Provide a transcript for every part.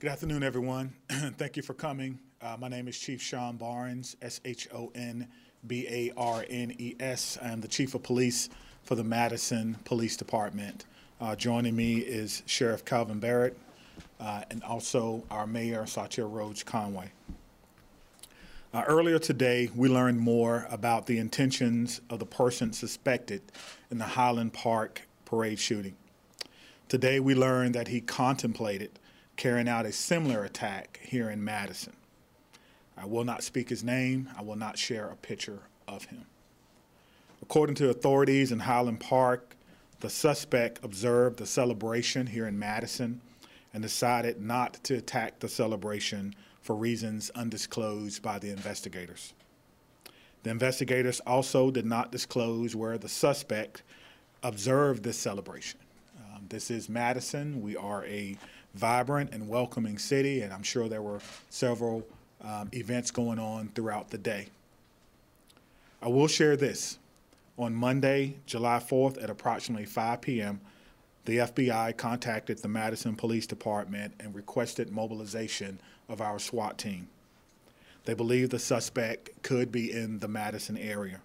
Good afternoon, everyone. Thank you for coming. Uh, my name is Chief Shon Barnes, S H O N B A R N E S. I am the Chief of Police for the Madison Police Department. Uh, joining me is Sheriff Kalvin Barrett uh, and also our Mayor, Satya Rhodes Conway. Uh, earlier today, we learned more about the intentions of the person suspected in the Highland Park parade shooting. Today, we learned that he contemplated carrying out a similar attack here in Madison. I will not speak his name, I will not share a picture of him. According to authorities in Highland Park, the suspect observed the celebration here in Madison and decided not to attack the celebration for reasons undisclosed by the investigators. The investigators also did not disclose where the suspect observed this celebration. Um, this is Madison. We are a vibrant and welcoming city, and I'm sure there were several um, events going on throughout the day. I will share this. On Monday, July 4th at approximately 5 p.m., the FBI contacted the Madison Police Department and requested mobilization of our SWAT team. They believe the suspect could be in the Madison area.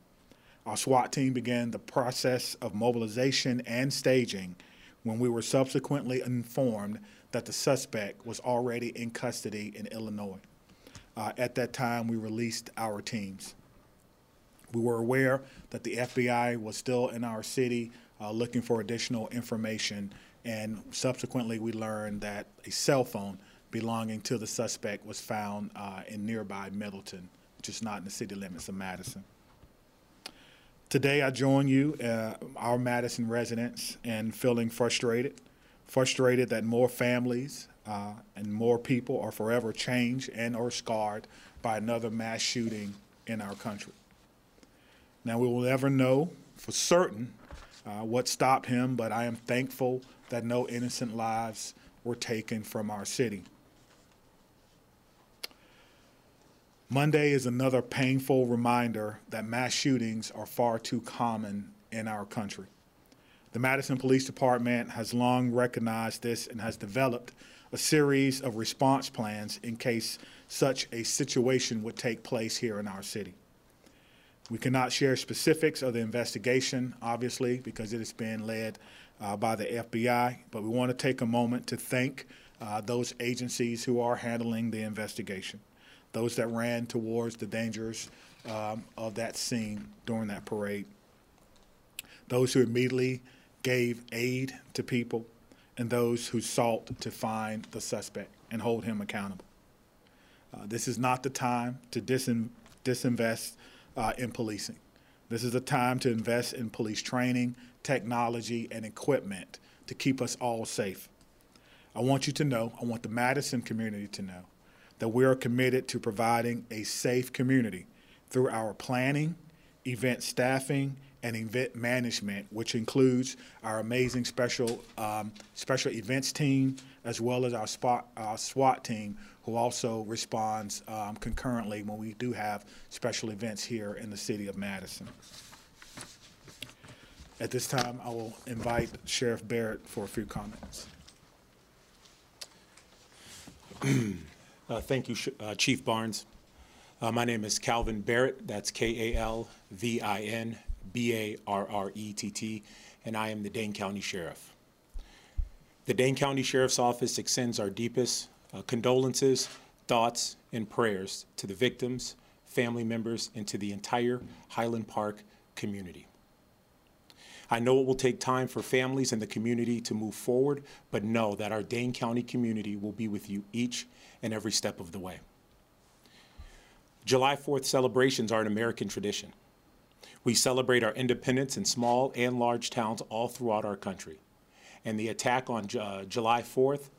Our SWAT team began the process of mobilization and staging when we were subsequently informed that the suspect was already in custody in Illinois. Uh, at that time, we released our teams. We were aware that the FBI was still in our city uh, looking for additional information, and subsequently, we learned that a cell phone belonging to the suspect was found uh, in nearby Middleton, which is not in the city limits of Madison. Today, I join you, uh, our Madison residents, in feeling frustrated frustrated that more families uh, and more people are forever changed and or scarred by another mass shooting in our country. Now, we will never know for certain uh, what stopped him, but I am thankful that no innocent lives were taken from our city. Monday is another painful reminder that mass shootings are far too common in our country. The Madison Police Department has long recognized this and has developed a series of response plans in case such a situation would take place here in our city. We cannot share specifics of the investigation, obviously, because it is being led uh, by the FBI, but we want to take a moment to thank uh, those agencies who are handling the investigation, those that ran towards the dangers um, of that scene during that parade, those who immediately gave aid to people and those who sought to find the suspect and hold him accountable. Uh, this is not the time to disin- disinvest uh, in policing. This is a time to invest in police training, technology, and equipment to keep us all safe. I want you to know, I want the Madison community to know, that we are committed to providing a safe community through our planning, event staffing, and event management, which includes our amazing special um, special events team as well as our, spot, our SWAT team, who also responds um, concurrently when we do have special events here in the city of Madison. At this time, I will invite Sheriff Barrett for a few comments. Uh, thank you, uh, Chief Barnes. Uh, my name is Kalvin Barrett. That's K A L V I N B A R R E T T, and I am the Dane County Sheriff. The Dane County Sheriff's Office extends our deepest uh, condolences, thoughts, and prayers to the victims, family members, and to the entire Highland Park community. I know it will take time for families and the community to move forward, but know that our Dane County community will be with you each and every step of the way. July 4th celebrations are an American tradition. We celebrate our independence in small and large towns all throughout our country. And the attack on uh, July 4th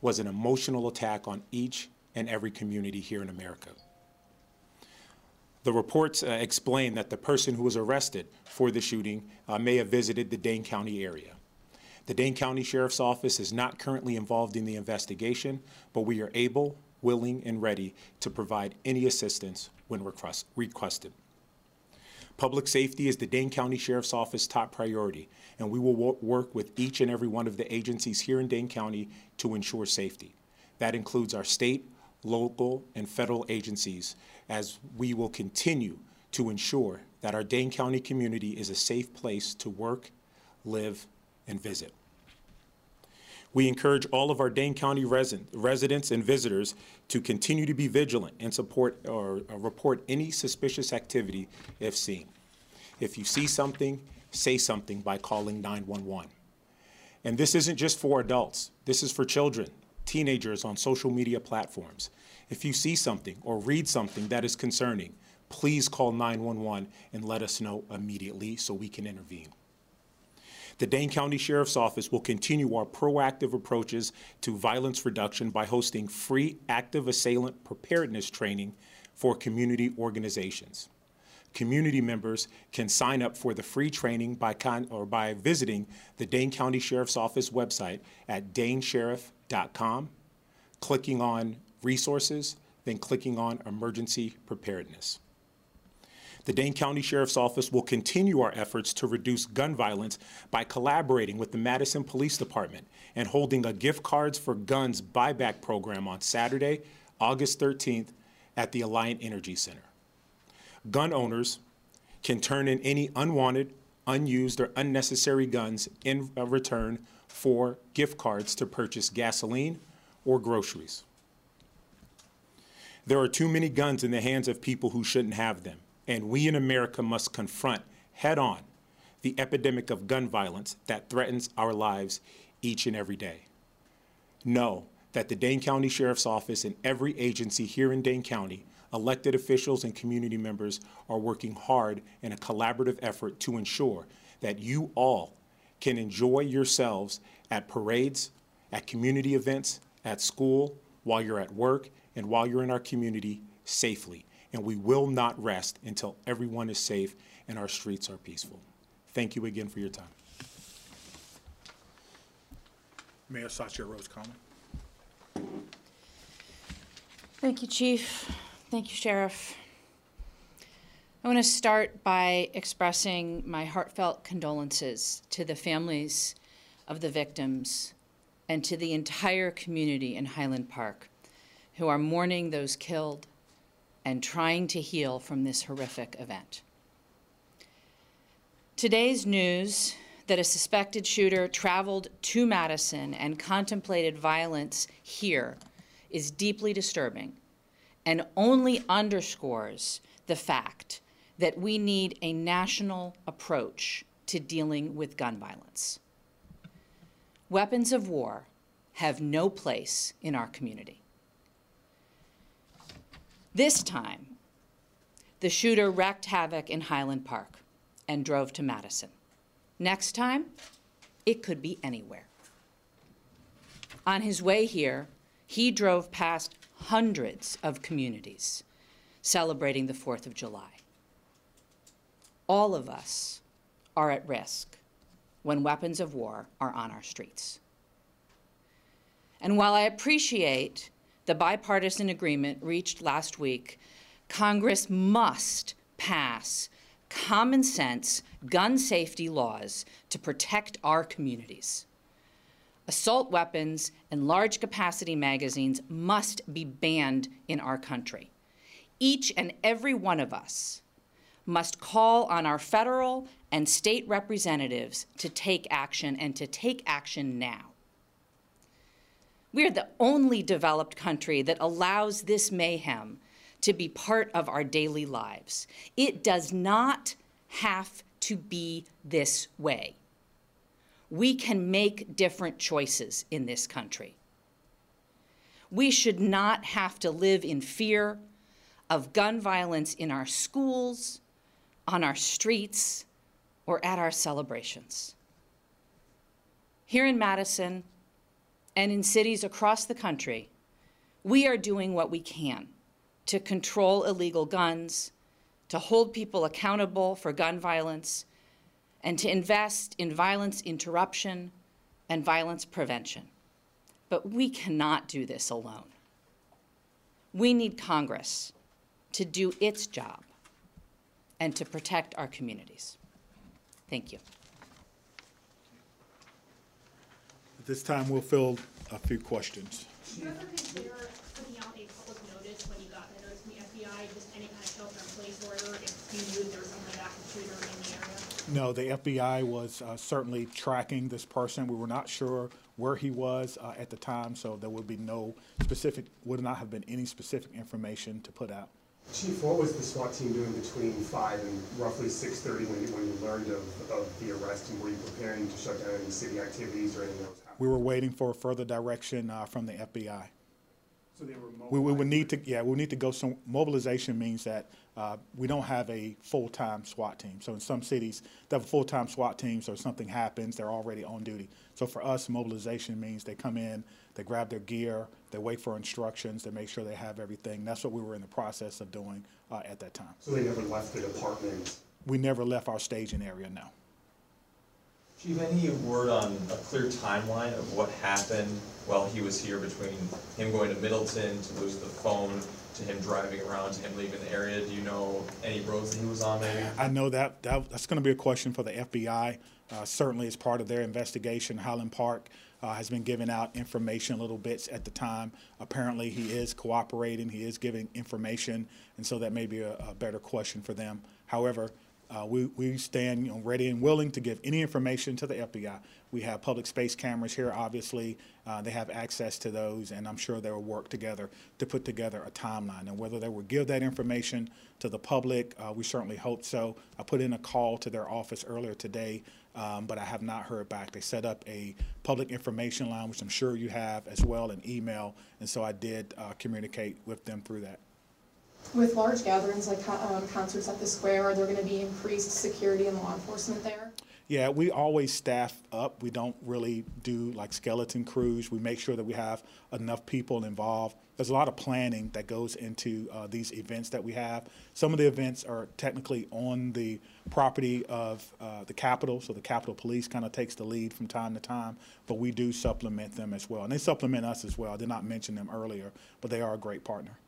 was an emotional attack on each and every community here in America. The reports uh, explain that the person who was arrested for the shooting uh, may have visited the Dane County area. The Dane County Sheriff's Office is not currently involved in the investigation, but we are able, willing, and ready to provide any assistance when request requested. Public safety is the Dane County Sheriff's Office top priority, and we will work with each and every one of the agencies here in Dane County to ensure safety. That includes our state, local, and federal agencies, as we will continue to ensure that our Dane County community is a safe place to work, live, and visit. We encourage all of our Dane County resident, residents and visitors to continue to be vigilant and support or, or report any suspicious activity if seen. If you see something, say something by calling 911. And this isn't just for adults. This is for children, teenagers on social media platforms. If you see something or read something that is concerning, please call 911 and let us know immediately so we can intervene. The Dane County Sheriff's Office will continue our proactive approaches to violence reduction by hosting free active assailant preparedness training for community organizations. Community members can sign up for the free training by or by visiting the Dane County Sheriff's Office website at danesheriff.com, clicking on resources, then clicking on emergency preparedness. The Dane County Sheriff's Office will continue our efforts to reduce gun violence by collaborating with the Madison Police Department and holding a gift cards for guns buyback program on Saturday, August 13th at the Alliant Energy Center. Gun owners can turn in any unwanted, unused, or unnecessary guns in return for gift cards to purchase gasoline or groceries. There are too many guns in the hands of people who shouldn't have them, and we in America must confront head on the epidemic of gun violence that threatens our lives each and every day. Know that the Dane County Sheriff's Office and every agency here in Dane County, elected officials and community members are working hard in a collaborative effort to ensure that you all can enjoy yourselves at parades, at community events, at school, while you're at work, and while you're in our community safely. And we will not rest until everyone is safe and our streets are peaceful. Thank you again for your time. Mayor Satya Rhodes Conway. Thank you, Chief. Thank you, Sheriff. I want to start by expressing my heartfelt condolences to the families of the victims and to the entire community in Highland Park who are mourning those killed and trying to heal from this horrific event. Today's news that a suspected shooter traveled to Madison and contemplated violence here is deeply disturbing and only underscores the fact that we need a national approach to dealing with gun violence. Weapons of war have no place in our community. This time, the shooter wreaked havoc in Highland Park and drove to Madison. Next time, it could be anywhere. On his way here, he drove past hundreds of communities celebrating the 4th of July. All of us are at risk when weapons of war are on our streets. And while I appreciate the bipartisan agreement reached last week, Congress must pass common sense gun safety laws to protect our communities. Assault weapons and large capacity magazines must be banned in our country. Each and every one of us must call on our federal and state representatives to take action and to take action now. We are the only developed country that allows this mayhem to be part of our daily lives. It does not have to be this way. We can make different choices in this country. We should not have to live in fear of gun violence in our schools, on our streets, or at our celebrations. Here in Madison and in cities across the country, we are doing what we can to control illegal guns, to hold people accountable for gun violence, and to invest in violence interruption and violence prevention. But we cannot do this alone. We need Congress to do its job and to protect our communities. Thank you. At this time, we'll field a few questions. Do you ever consider putting out a public notice when you got the notice from the FBI, just any kind of shelter in place order if you knew there was some kind of shooter in the area? No, the FBI was uh, certainly tracking this person. We were not sure where he was uh, at the time, so there would be no specific, would not have been any specific information to put out. Chief, what was the SWAT team doing between five and roughly six thirty when you, when you learned of, of the arrest? And were you preparing to shut down any city activities or anything else? We were waiting for further direction uh, from the FBI. So they were We, we would need to, yeah, we need to go some, mobilization means that uh, we don't have a full-time SWAT team. So in some cities, they have a full-time SWAT team, so if something happens, they're already on duty. So for us, mobilization means they come in, they grab their gear, they wait for instructions, they make sure they have everything. That's what we were in the process of doing uh, at that time. So they never left the department. We never left our staging area, no. Chief, any word on a clear timeline of what happened while he was here between him going to Middleton to lose the phone, to him driving around, to him leaving the area? Do you know any roads that he was on maybe? I know that, that that's going to be a question for the FBI. Uh, certainly, as part of their investigation, Highland Park uh, has been giving out information, little bits at the time. Apparently, he is cooperating. He is giving information, and so that may be a, a better question for them. However, uh, we, we stand you know, ready and willing to give any information to the FBI. We have public space cameras here, obviously. Uh, they have access to those, and I'm sure they will work together to put together a timeline. And whether they will give that information to the public, uh, we certainly hope so. I put in a call to their office earlier today, um, but I have not heard back. They set up a public information line, which I'm sure you have as well, an email, and so I did uh, communicate with them through that. With large gatherings like um, concerts at the square, are there going to be increased security and law enforcement there? Yeah, we always staff up. We don't really do like skeleton crews. We make sure that we have enough people involved. There's a lot of planning that goes into uh, these events that we have. Some of the events are technically on the property of uh, the Capitol, so the Capitol Police kind of takes the lead from time to time, but we do supplement them as well. And they supplement us as well. I did not mention them earlier, but they are a great partner.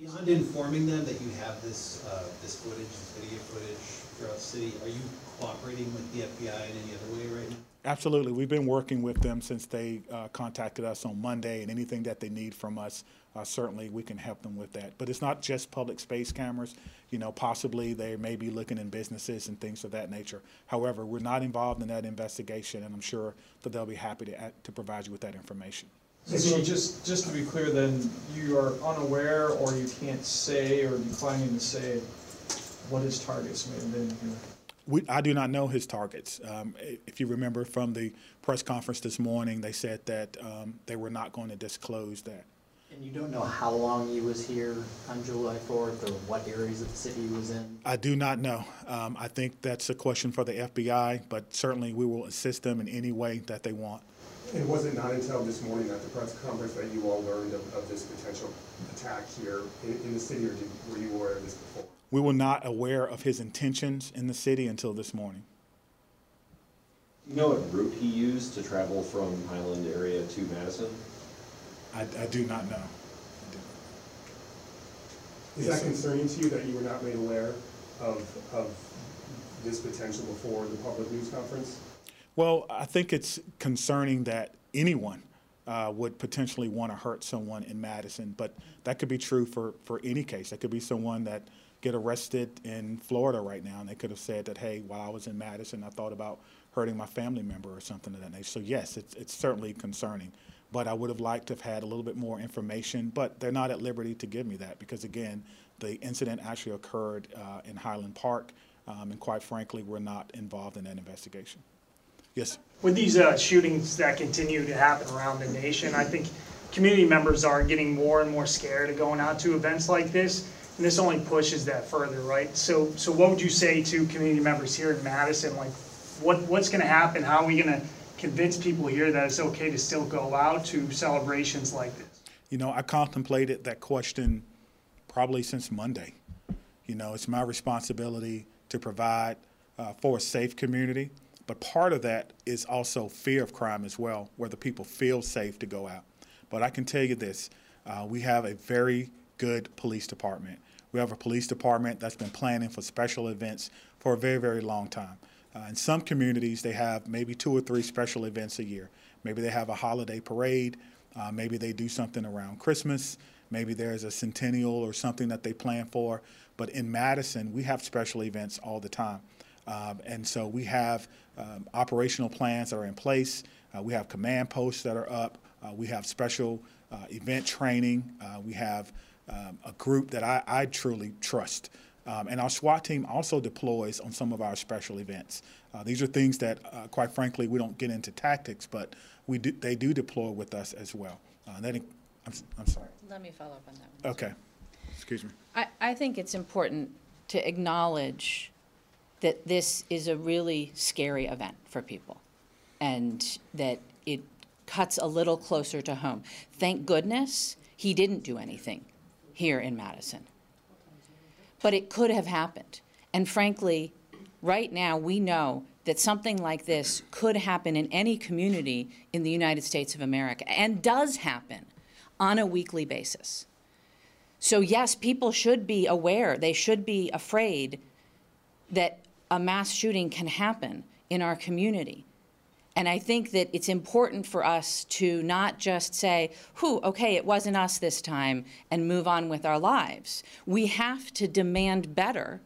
Beyond informing them that you have this, uh, this footage, this video footage throughout the city, are you cooperating with the FBI in any other way right now? Absolutely. We've been working with them since they uh, contacted us on Monday, and anything that they need from us, uh, certainly we can help them with that. But it's not just public space cameras. You know, possibly they may be looking in businesses and things of that nature. However, we're not involved in that investigation, and I'm sure that they'll be happy to, to provide you with that information. So just, just to be clear then, you are unaware or you can't say or declining to say what his targets may have been here? We, I do not know his targets. Um, if you remember from the press conference this morning, they said that um, they were not going to disclose that. And you don't know how long he was here on July 4th or what areas of the city he was in? I do not know. Um, I think that's a question for the FBI, but certainly we will assist them in any way that they want. And was it not until this morning at the press conference that you all learned of, of this potential attack here in, in the city, or did, were you aware of this before? We were not aware of his intentions in the city until this morning. You know what route he used to travel from Highland area to Madison? I, I do not know. Is Yes, that sir. concerning to you that you were not made aware of, of this potential before the public news conference? Well, I think it's concerning that anyone uh, would potentially want to hurt someone in Madison, but that could be true for, for any case. That could be someone that get arrested in Florida right now, and they could have said that, hey, while I was in Madison, I thought about hurting my family member or something of that nature. So yes, it's, it's certainly concerning. But I would have liked to have had a little bit more information, but they're not at liberty to give me that because, again, the incident actually occurred uh, in Highland Park, um, and quite frankly, we're not involved in that investigation. Yes. with these uh, shootings that continue to happen around the nation, I think community members are getting more and more scared of going out to events like this, and this only pushes that further, right? So, so what would you say to community members here in Madison? Like, what, what's gonna happen? How are we gonna convince people here that it's okay to still go out to celebrations like this? You know, I contemplated that question probably since Monday. You know, it's my responsibility to provide uh, for a safe community, but part of that is also fear of crime as well, whether people feel safe to go out. But I can tell you this uh, we have a very good police department. We have a police department that's been planning for special events for a very, very long time. Uh, in some communities, they have maybe two or three special events a year. Maybe they have a holiday parade. Uh, maybe they do something around Christmas. Maybe there's a centennial or something that they plan for. But in Madison, we have special events all the time. Um, and so we have um, operational plans that are in place. Uh, we have command posts that are up. Uh, we have special uh, event training. Uh, we have um, a group that I, I truly trust. Um, and our SWAT team also deploys on some of our special events. Uh, these are things that, uh, quite frankly, we don't get into tactics, but we do, they do deploy with us as well. Uh, that, in- I'm, s- I'm sorry. Let me follow up on that one. Okay. Excuse me. I, I think it's important to acknowledge that this is a really scary event for people and that it cuts a little closer to home. Thank goodness he didn't do anything here in Madison. But it could have happened. And frankly, right now, we know that something like this could happen in any community in the United States of America and does happen on a weekly basis. So, yes, people should be aware, they should be afraid that a mass shooting can happen in our community. And I think that it's important for us to not just say, whew, okay, it wasn't us this time, and move on with our lives. We have to demand better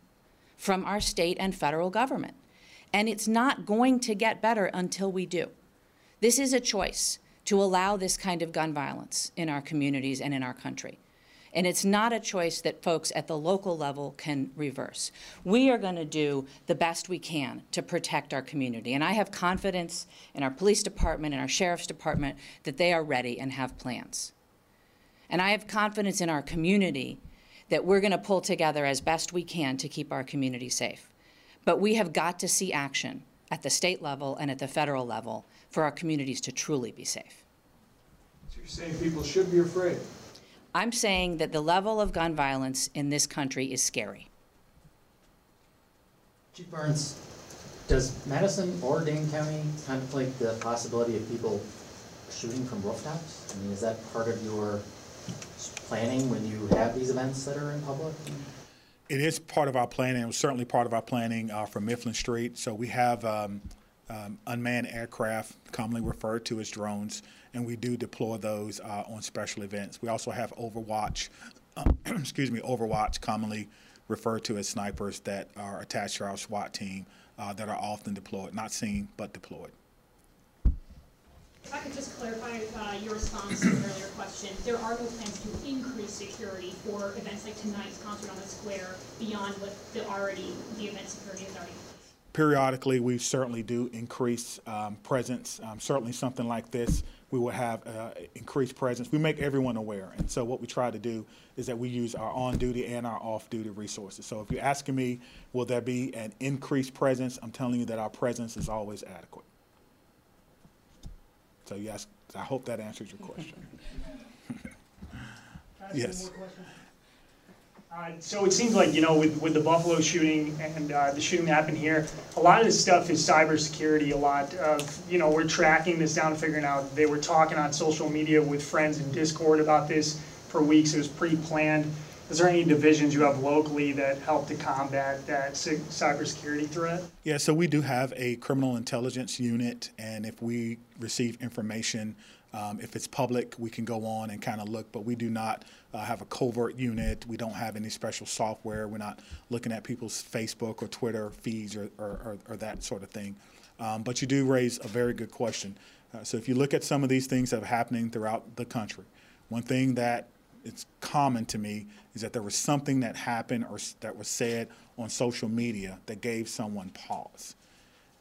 from our state and federal government. And it's not going to get better until we do. This is a choice to allow this kind of gun violence in our communities and in our country. And it's not a choice that folks at the local level can reverse. We are going to do the best we can to protect our community. And I have confidence in our police department and our sheriff's department that they are ready and have plans. And I have confidence in our community that we're going to pull together as best we can to keep our community safe. But we have got to see action at the state level and at the federal level for our communities to truly be safe. So you're saying people should be afraid? I'm saying that the level of gun violence in this country is scary. Chief Burns, does Madison or Dane County contemplate the possibility of people shooting from rooftops? I mean, is that part of your planning when you have these events that are in public? It is part of our planning. It was certainly part of our planning uh, for Mifflin Street. So we have um, um, unmanned aircraft, commonly referred to as drones, and we do deploy those uh, on special events. We also have Overwatch, uh, excuse me, Overwatch, commonly referred to as snipers that are attached to our SWAT team uh, that are often deployed, not seen but deployed. If I could just clarify uh, your response to an earlier question, there are no plans to increase security for events like tonight's concert on the square beyond what the already, the event security is already. Periodically, we certainly do increase um, presence. Um, certainly, something like this, we will have uh, increased presence. We make everyone aware, and so what we try to do is that we use our on-duty and our off-duty resources. So, if you're asking me, will there be an increased presence? I'm telling you that our presence is always adequate. So, yes, I hope that answers your question. yes. Uh, So it seems like, you know, with, with the Buffalo shooting and uh, the shooting that happened here, a lot of this stuff is cybersecurity, a lot of, you know, we're tracking this down, figuring out, they were talking on social media with friends in Discord about this for weeks, it was pre-planned. Is there any divisions you have locally that help to combat that cy- cybersecurity threat? Yeah, so we do have a criminal intelligence unit, and if we receive information, um, if it's public, we can go on and kind of look, but we do not uh, have a covert unit. We don't have any special software. We're not looking at people's Facebook or Twitter feeds or, or, or, or that sort of thing. Um, but you do raise a very good question. Uh, so if you look at some of these things that are happening throughout the country, one thing that it's common to me is that there was something that happened or that was said on social media that gave someone pause.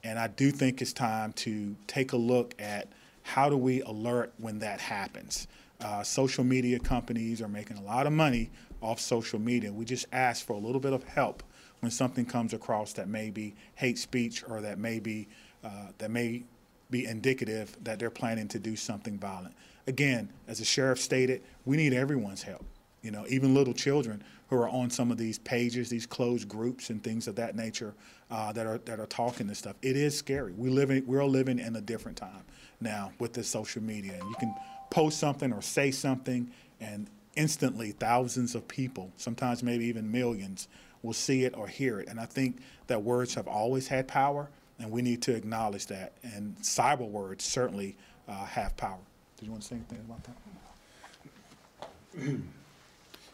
And I do think it's time to take a look at how do we alert when that happens. Uh, social media companies are making a lot of money off social media. We just ask for a little bit of help when something comes across that may be hate speech or that may be uh, that may be indicative that they're planning to do something violent. Again, as the sheriff stated, we need everyone's help. You know, even little children who are on some of these pages, these closed groups and things of that nature uh, that are that are talking this stuff. It is scary. We live in, we're living in a different time now with this social media, and you can post something or say something, and instantly thousands of people, sometimes maybe even millions, will see it or hear it. And I think that words have always had power, and we need to acknowledge that. And cyber words certainly uh, have power. Did you want to say anything about that?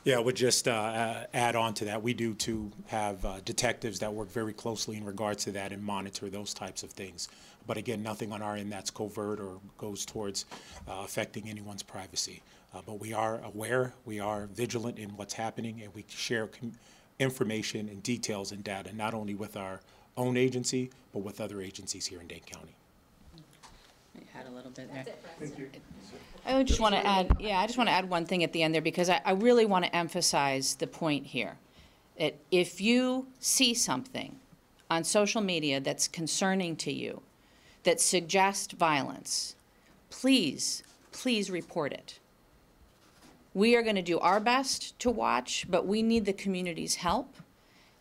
Yeah, I would just uh, add on to that. We do too have uh, detectives that work very closely in regards to that and monitor those types of things. But again, nothing on our end that's covert or goes towards uh, affecting anyone's privacy. Uh, But we are aware, we are vigilant in what's happening, and we share com- information and details and data, not only with our own agency, but with other agencies here in Dane County. I had a little bit there. Thank you. I just want to add, yeah, I just want to add one thing at the end there because I, I really want to emphasize the point here. That if you see something on social media that's concerning to you, that suggests violence, please, please report it. We are going to do our best to watch, but we need the community's help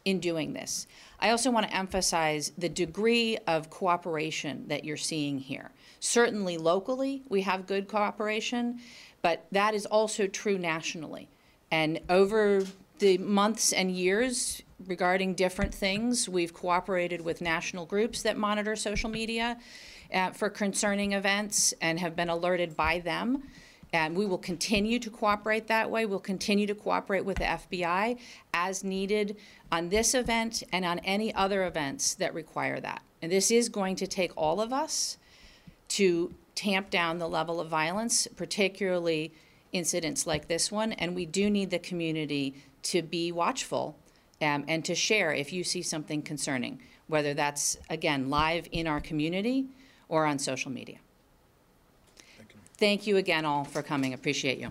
in doing this. I also want to emphasize the degree of cooperation that you're seeing here. Certainly locally, we have good cooperation, but that is also true nationally. And over the months and years regarding different things, we've cooperated with national groups that monitor social media uh, for concerning events and have been alerted by them. And we will continue to cooperate that way. We'll continue to cooperate with the FBI as needed on this event and on any other events that require that. And this is going to take all of us to tamp down the level of violence, particularly incidents like this one. And we do need the community to be watchful um, and to share if you see something concerning, whether that's, again, live in our community or on social media. Thank you again all for coming. Appreciate you.